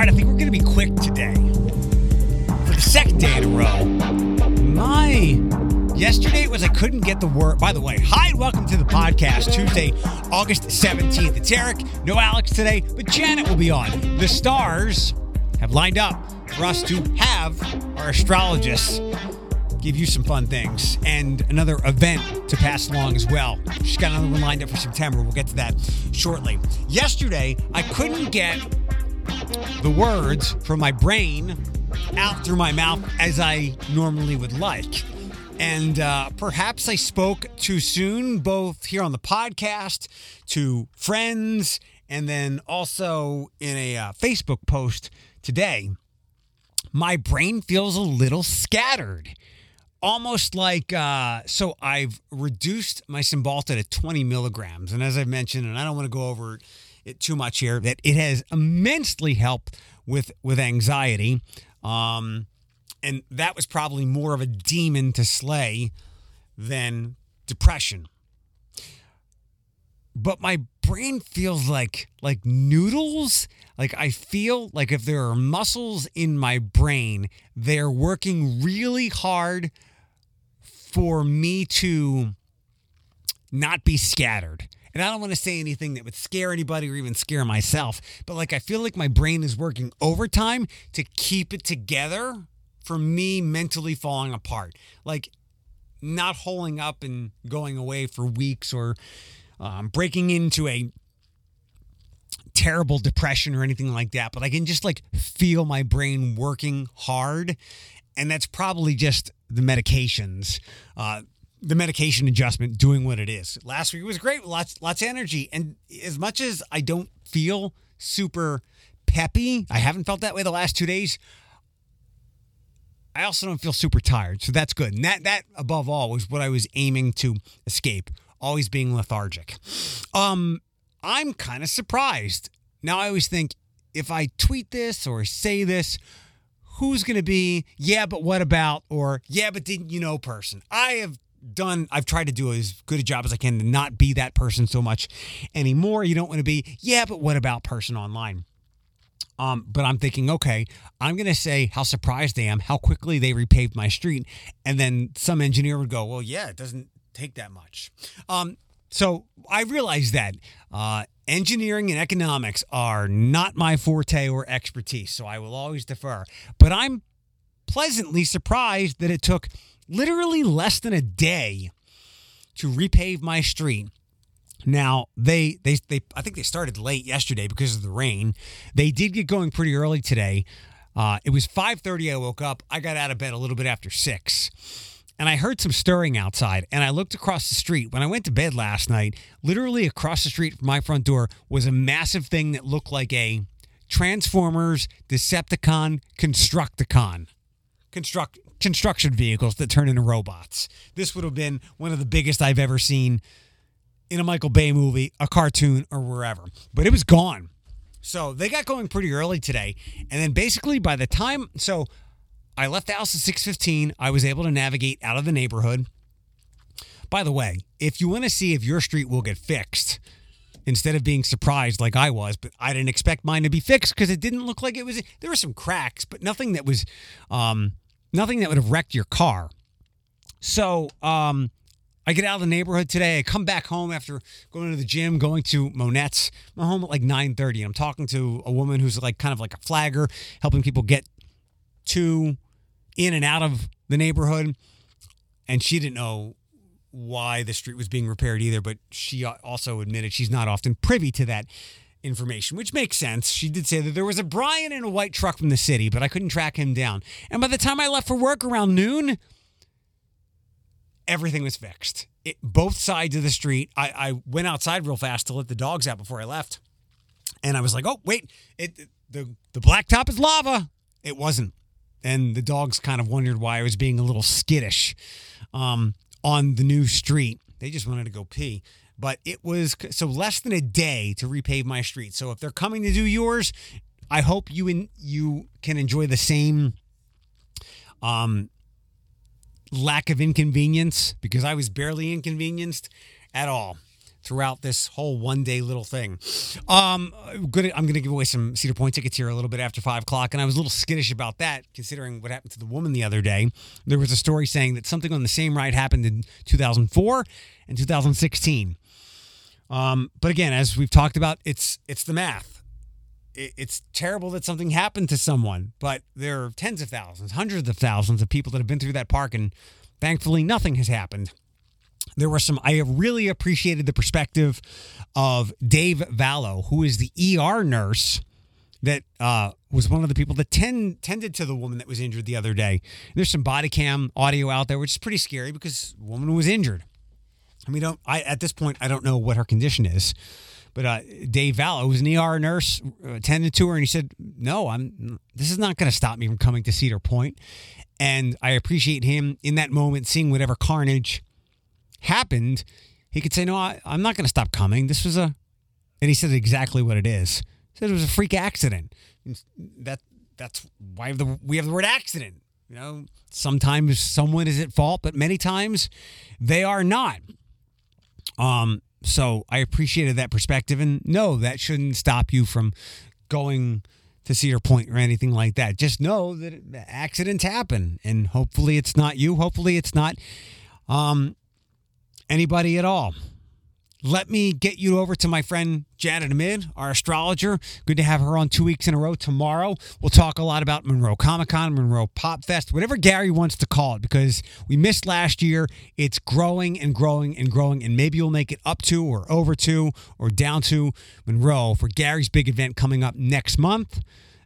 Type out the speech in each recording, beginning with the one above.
All right, I think we're going to be quick today. For the second day in a row, my yesterday it was I couldn't get the word. By the way, hi and welcome to the podcast. Tuesday, August 17th. It's Eric, no Alex today, but Janet will be on. The stars have lined up for us to have our astrologists give you some fun things and another event to pass along as well. She's got another one lined up for September. We'll get to that shortly. Yesterday, I couldn't get the words from my brain out through my mouth as I normally would like. And uh, perhaps I spoke too soon, both here on the podcast, to friends, and then also in a uh, Facebook post today. My brain feels a little scattered almost like uh, so I've reduced my Cymbalta to 20 milligrams, and as I've mentioned, and I don't want to go over it too much here, that it has immensely helped with with anxiety, um, and that was probably more of a demon to slay than depression. But my brain feels like like noodles. Like I feel like if there are muscles in my brain, they're working really hard for me to not be scattered. And I don't want to say anything that would scare anybody or even scare myself, but like I feel like my brain is working overtime to keep it together for me mentally falling apart. Like not holding up and going away for weeks or um, breaking into a terrible depression or anything like that, but I can just like feel my brain working hard. And that's probably just the medications, uh, the medication adjustment doing what it is. Last week was great, lots lots of energy, and as much as I don't feel super peppy, I haven't felt that way the last two days. I also don't feel super tired, so that's good. And that that above all was what I was aiming to escape, always being lethargic. Um, I'm kind of surprised. Now I always think if I tweet this or say this, who's going to be, yeah, but what about, or yeah, but didn't you know person. I have done, I've tried to do as good a job as I can to not be that person so much anymore. You don't want to be, yeah, but what about person online? Um, but I'm thinking, okay, I'm going to say how surprised I am, how quickly they repaved my street. And then some engineer would go, well, yeah, it doesn't take that much. Um, so I realized that uh, engineering and economics are not my forte or expertise, so I will always defer. But I'm pleasantly surprised that it took literally less than a day to repave my street. Now they they they I think they started late yesterday because of the rain. They did get going pretty early today. Uh, it was 5:30. I woke up. I got out of bed a little bit after six and I heard some stirring outside. And I looked across the street. When I went to bed last night, literally across the street from my front door was a massive thing that looked like a Transformers Decepticon Constructicon. Construct construction vehicles that turn into robots. This would have been one of the biggest I've ever seen in a Michael Bay movie, a cartoon, or wherever. But it was gone. So they got going pretty early today. And then basically by the time so I left the house at 6:15. I was able to navigate out of the neighborhood. By the way, if you want to see if your street will get fixed, instead of being surprised like I was, but I didn't expect mine to be fixed because it didn't look like it was. There were some cracks, but nothing that was, um, nothing that would have wrecked your car. So, um, I get out of the neighborhood today. I come back home after going to the gym, going to Monnette's. I'm home at like 9:30. I'm talking to a woman who's like kind of like a flagger, helping people get to in and out of the neighborhood. And she didn't know why the street was being repaired either, but she also admitted she's not often privy to that information, which makes sense. She did say that there was a Brian in a white truck from the city, but I couldn't track him down. And by the time I left for work around noon, everything was fixed. It, both sides of the street. I, I went outside real fast to let the dogs out before I left. And I was like, oh, wait, it, the, the blacktop is lava. It wasn't and the dogs kind of wondered why I was being a little skittish um, on the new street. They just wanted to go pee. But it was so less than a day to repave my street. So if they're coming to do yours, I hope you in, you can enjoy the same um, lack of inconvenience because I was barely inconvenienced at all. throughout this whole one day little thing. Um, good. I'm going to give away some Cedar Point tickets here a little bit after five o'clock, and I was a little skittish about that, considering what happened to the woman the other day. There was a story saying that something on the same ride happened in 2004 and 2016. Um, but again, as we've talked about, it's it's the math. It, it's terrible that something happened to someone, but there are tens of thousands, hundreds of thousands of people that have been through that park, and thankfully, nothing has happened. There were some. I really appreciated the perspective of Dave Vallow, who is the ER nurse that uh, was one of the people that tend, tended to the woman that was injured the other day. There's some body cam audio out there, which is pretty scary because the woman was injured. And we don't. I at this point I don't know what her condition is, but uh, Dave Vallow, who's an ER nurse, uh, attended to her, and he said, "No, I'm. This is not going to stop me from coming to Cedar Point." And I appreciate him in that moment seeing whatever carnage happened. He could say, "No, I, I'm not going to stop coming. This was a," and he said exactly what it is. He said it was a freak accident. That that's why the, we have the word accident. You know, sometimes someone is at fault, but many times they are not. Um, so I appreciated that perspective, and no, that shouldn't stop you from going to Cedar Point or anything like that. Just know that accidents happen, and hopefully it's not you. Hopefully it's not um, anybody at all let me get you over to my friend Janet Amid, our astrologer. Good to have her on two weeks in a row tomorrow. We'll talk a lot about Monroe Comic Con, Monroe Pop Fest, whatever Gary wants to call it, because we missed last year. It's growing and growing and growing, and maybe you'll make it up to or over to or down to Monroe for Gary's big event coming up next month.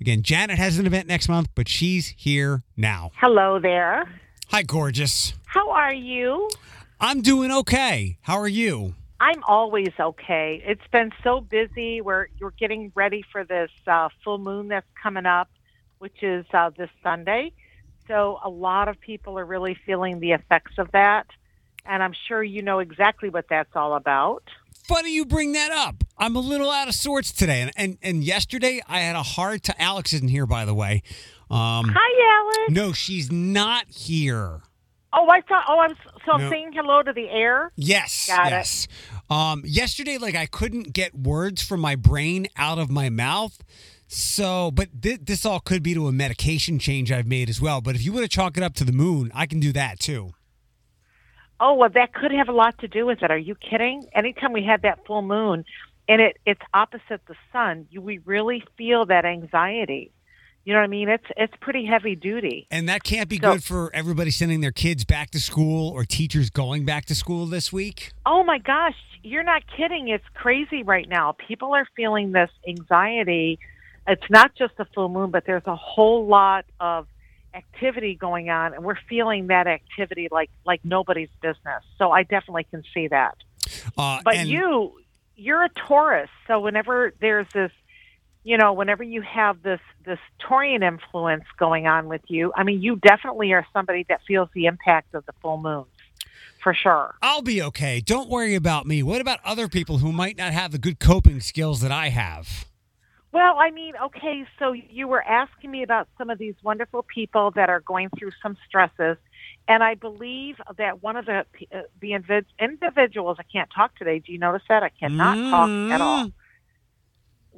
Again, Janet has an event next month, but she's here now. Hello there. Hi, gorgeous. How are you? I'm doing okay. How are you? I'm always okay. It's been so busy. We're you're getting ready for this uh, full moon that's coming up, which is uh, this Sunday. So a lot of people are really feeling the effects of that, and I'm sure you know exactly what that's all about. Funny you bring that up. I'm a little out of sorts today, and and, and yesterday I had a hard time. Alex isn't here, by the way. Um, Hi, Alex. No, she's not here. Oh, I thought. Oh, I'm so no. saying hello to the air. Yes. Got yes. It. Um, yesterday, like I couldn't get words from my brain out of my mouth. So, but th- this all could be to a medication change I've made as well. But if you want to chalk it up to the moon, I can do that too. Oh well, that could have a lot to do with it. Are you kidding? Anytime we had that full moon, and it it's opposite the sun, you, we really feel that anxiety. You know what I mean? It's it's pretty heavy duty. And that can't be so, good for everybody sending their kids back to school or teachers going back to school this week. Oh my gosh, you're not kidding. It's crazy right now. People are feeling this anxiety. It's not just the full moon, but there's a whole lot of activity going on and we're feeling that activity like like nobody's business. So I definitely can see that. Uh, but and- you you're a Taurus, so whenever there's this you know, whenever you have this this Taurian influence going on with you, I mean, you definitely are somebody that feels the impact of the full moons, for sure. I'll be okay. Don't worry about me. What about other people who might not have the good coping skills that I have? Well, I mean, okay, so you were asking me about some of these wonderful people that are going through some stresses, and I believe that one of the uh, the individuals I can't talk today. Do you notice that I cannot mm. talk at all?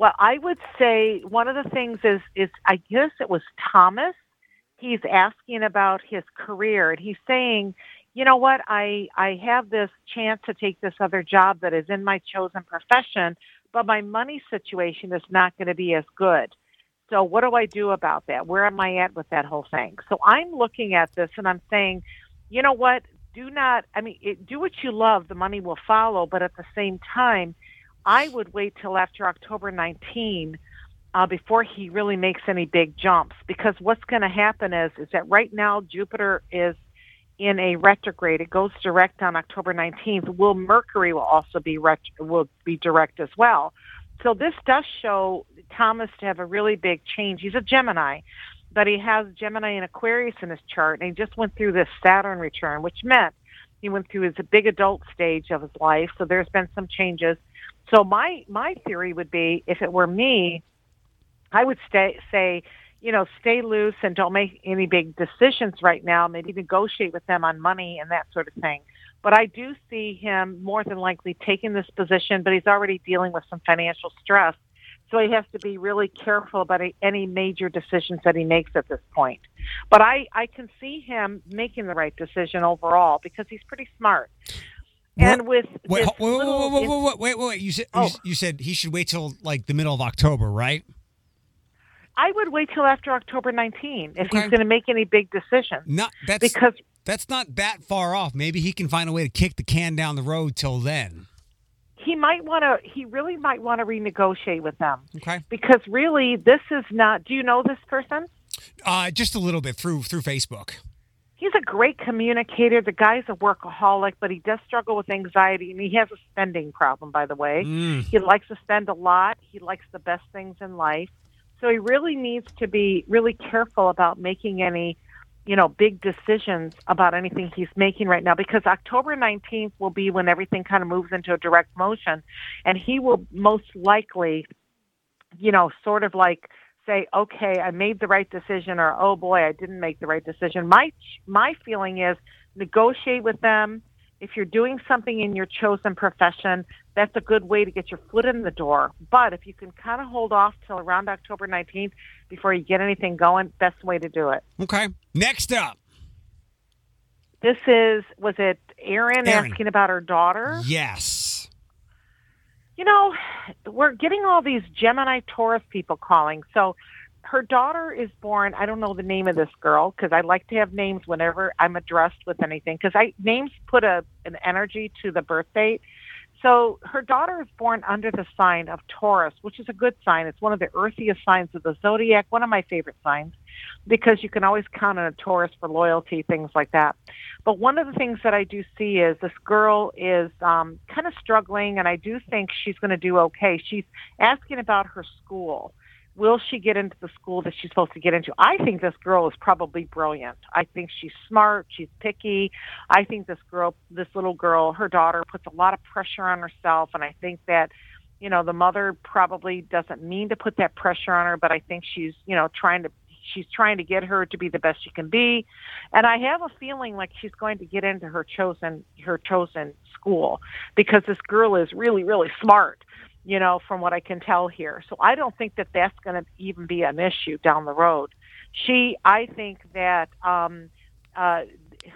Well, I would say one of the things is is I guess it was Thomas. He's asking about his career and he's saying, you know what, I I have this chance to take this other job that is in my chosen profession, but my money situation is not going to be as good. So what do I do about that? Where am I at with that whole thing? So I'm looking at this and I'm saying, you know what? Do not. I mean, it, do what you love. The money will follow, but at the same time I would wait till after October 19 uh, before he really makes any big jumps because what's going to happen is is that right now Jupiter is in a retrograde. It goes direct on October 19th. Will Mercury will also be ret- will be direct as well. So this does show Thomas to have a really big change. He's a Gemini, but he has Gemini and Aquarius in his chart, and he just went through this Saturn return, which meant he went through his big adult stage of his life. So there's been some changes. So my my theory would be, if it were me, I would stay say, you know, stay loose and don't make any big decisions right now. Maybe negotiate with them on money and that sort of thing. But I do see him more than likely taking this position, but he's already dealing with some financial stress. So he has to be really careful about any major decisions that he makes at this point. But I, I can see him making the right decision overall because he's pretty smart. And with wait, wait, wait, wait, wait, wait. You said you Oh. you said he should wait till like the middle of October, right? I would wait till after October 19 if Okay. he's going to make any big decisions Not that's because that's not that far off. Maybe he can find a way to kick the can down the road till then. he might want to. He really might want to renegotiate with them Okay. because really this is not. Do you know this person? Uh, just a little bit through through Facebook. He's a great communicator. The guy's a workaholic, but he does struggle with anxiety, and he has a spending problem. By the way, Mm. he likes to spend a lot. He likes the best things in life, so he really needs to be really careful about making any, you know, big decisions about anything he's making right now. Because October nineteenth will be when everything kind of moves into a direct motion, and he will most likely, you know, sort of like say, okay, I made the right decision, or oh boy, I didn't make the right decision. My my feeling is negotiate with them. If you're doing something in your chosen profession, that's a good way to get your foot in the door. But if you can kind of hold off till around October 19th before you get anything going, best way to do it. Okay. Next up. This is was it Erin Erin. asking about her daughter? Yes. You know, we're getting all these Gemini Taurus people calling. So her daughter is born. I don't know the name of this girl because I like to have names whenever I'm addressed with anything because I names put a an energy to the birth date. So her daughter is born under the sign of Taurus, which is a good sign. It's one of the earthiest signs of the zodiac, one of my favorite signs, because you can always count on a Taurus for loyalty, things like that. But one of the things that I do see is this girl is um, kind of struggling, and I do think she's going to do okay. She's asking about her school. Will she get into the school that she's supposed to get into? I think this girl is probably brilliant. I think she's smart. She's picky. I think this girl, this little girl, her daughter, puts a lot of pressure on herself, and I think that you know the mother probably doesn't mean to put that pressure on her, but I think she's you know trying to she's trying to get her to be the best she can be and i have a feeling like she's going to get into her chosen her chosen school because this girl is really really smart you know from what i can tell here. So i don't think that that's going to even be an issue down the road. She i think that um uh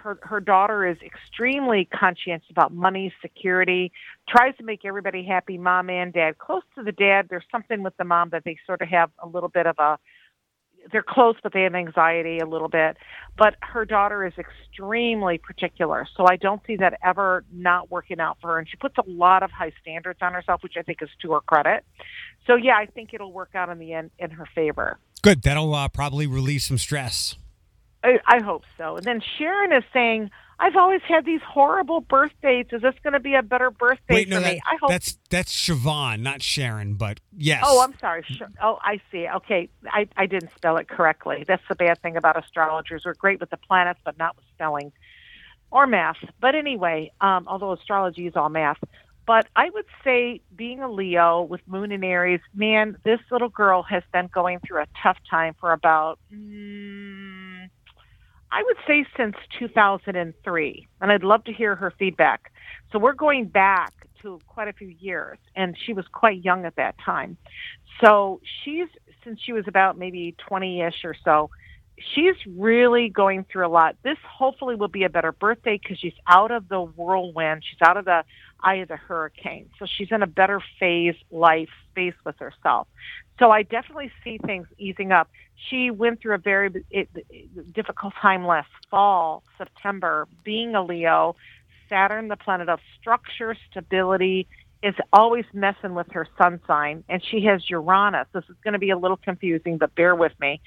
her her daughter is extremely conscientious about money security tries to make everybody happy mom and dad. Close to the dad there's something with the mom that they sort of have a little bit of a they're close, but they have anxiety a little bit. But her daughter is extremely particular, so I don't see that ever not working out for her. And she puts a lot of high standards on herself, which I think is to her credit. So yeah, I think it'll work out in the end in her favor. Good. That'll uh, probably relieve some stress. I, I hope so. And then Sharon is saying, "I've always had these horrible birth dates. Is this going to be a better birthday Wait, for no, me?" I hope. that's that's Siobhan, not Sharon, but yes. Oh, I'm sorry. Oh, I see. Okay, I, I didn't spell it correctly. That's the bad thing about astrologers. We're great with the planets, but not with spelling or math. But anyway, um, although astrology is all math. But I would say, being a Leo with Moon in Aries, man, this little girl has been going through a tough time for about, mm, I would say, since 2003. And I'd love to hear her feedback. So we're going back to quite a few years, and she was quite young at that time. So she's, since she was about maybe 20 ish or so, she's really going through a lot. This hopefully will be a better birthday because she's out of the whirlwind. She's out of the eye of the hurricane. So she's in a better phase life space with herself. So I definitely see things easing up. She went through a very it, it, difficult time last fall, September, being a Leo. Saturn, the planet of structure, stability, is always messing with her sun sign, and she has Uranus. This is going to be a little confusing, but bear with me,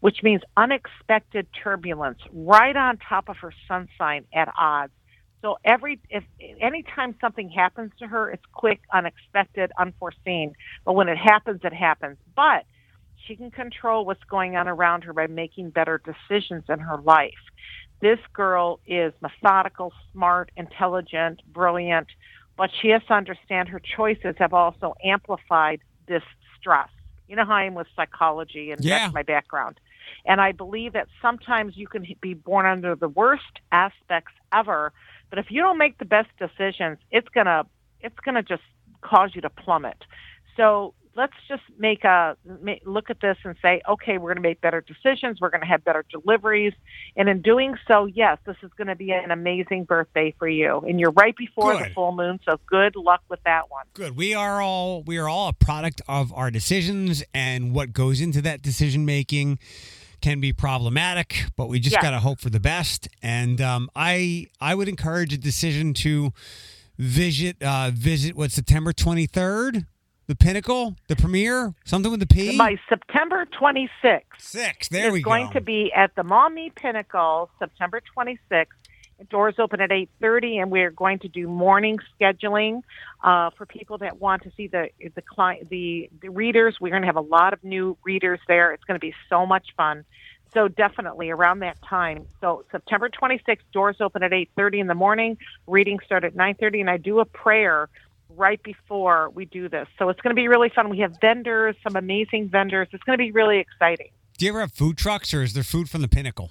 which means unexpected turbulence right on top of her sun sign at odds. So every if anytime something happens to her, it's quick, unexpected, unforeseen. But when it happens, it happens. But she can control what's going on around her by making better decisions in her life. This girl is methodical, smart, intelligent, brilliant, but she has to understand her choices have also amplified this stress. You know how I am with psychology, and Yeah. that's my background. And I believe that sometimes you can be born under the worst aspects ever But if you don't make the best decisions, it's gonna it's gonna just cause you to plummet. So let's just make a look at this and say, okay, we're going to make better decisions. We're going to have better deliveries, and in doing so, yes, this is going to be an amazing birthday for you. And you're right before Good. the full moon, so good luck with that one. Good. We are all we are all a product of our decisions, and what goes into that decision making can be problematic. But we just Yes. got to hope for the best. And um, I I would encourage a decision to visit uh, visit what September twenty third, the Pinnacle, the premiere, something with the P. By September 26th, Six. There we go. It's going to be at the Maumee Pinnacle, September 26th. Doors open at 8:30, and we're going to do morning scheduling uh, for people that want to see the the client, the, the readers. We're going to have a lot of new readers there. It's going to be so much fun. So definitely around that time. So September 26th, doors open at 8:30 in the morning. Readings start at 9:30, and I do a prayer right before we do this. So it's going to be really fun. We have vendors, some amazing vendors. It's going to be really exciting. Do you ever have food trucks, or is there food from the Pinnacle?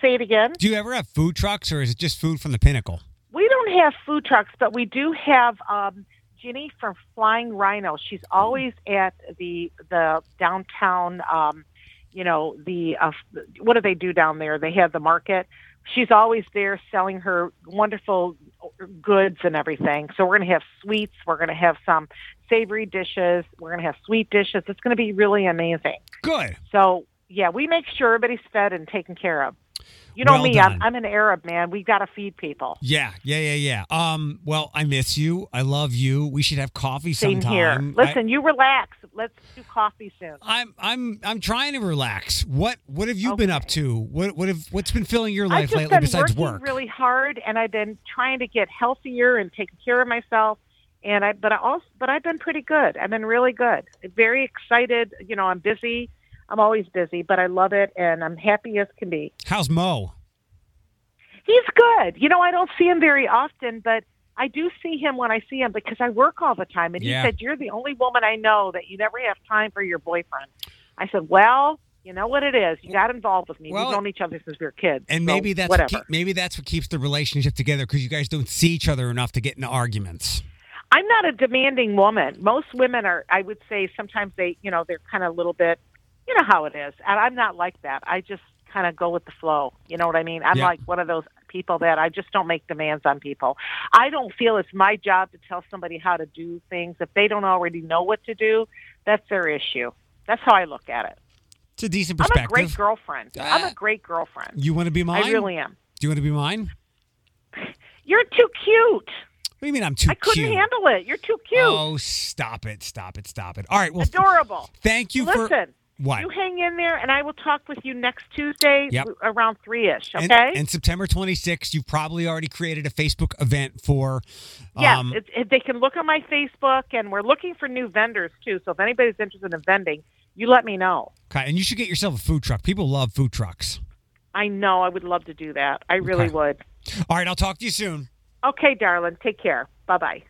Say it again. Do you ever have food trucks, or is it just food from the Pinnacle? We don't have food trucks, but we do have um, Ginny from Flying Rhino. She's always at the the downtown. Um, you know the uh, what do they do down there? They have the market. She's always there selling her wonderful goods and everything. So we're going to have sweets. We're going to have some savory dishes. We're going to have sweet dishes. It's going to be really amazing. Good. So yeah, we make sure everybody's fed and taken care of. You know Well me. I'm, I'm an Arab man. We've got to feed people. Yeah, yeah, yeah, yeah. Um, well, I miss you. I love you. We should have coffee Same sometime. here. I- Listen, you relax. Let's do coffee soon. I'm I'm I'm trying to relax. What what have you been up to? What what have what's been filling your life lately been besides working work? really hard, and I've been trying to get healthier and taking care of myself. And I, but I also, but I've been pretty good. I've been really good. Very excited. You know, I'm busy. I'm always busy, but I love it, and I'm happy as can be. How's Mo? He's good. You know, I don't see him very often, but I do see him when I see him because I work all the time. And Yeah. he said, You're the only woman I know that you never have time for your boyfriend. I said, Well, you know what it is. You got involved with me. Well, We've known each other since we were kids. And So, maybe that's what whatever. keep, maybe that's what keeps the relationship together because you guys don't see each other enough to get into arguments. I'm not a demanding woman. Most women are, I would say, sometimes they, you know, they're kind of a little bit, you know how it is. And I'm not like that. I just kind of go with the flow. You know what I mean? I'm Yeah. like one of those people that I just don't make demands on people. I don't feel it's my job to tell somebody how to do things. If they don't already know what to do, that's their issue. That's how I look at it. It's a decent I'm a perspective. great girlfriend. I'm Ah. a great girlfriend. you want to be mine? I really am. Do you want to be mine? You're too cute. What do you mean I'm too cute? I couldn't cute? handle it. You're too cute. Oh, stop it! Stop it! Stop it! All right. Well, Adorable. thank you for Listen, what? You hang in there, and I will talk with you next Tuesday Yep. around three ish. Okay? And, September 26th, you've probably already created a Facebook event for. yes, Um, it, they can look on my Facebook, and we're looking for new vendors too. So if anybody's interested in vending, you let me know. okay, and you should get yourself a food truck. People love food trucks. I know I would love to do that. I really Okay. would. All right, I'll talk to you soon. Okay, darling. Take care. Bye bye.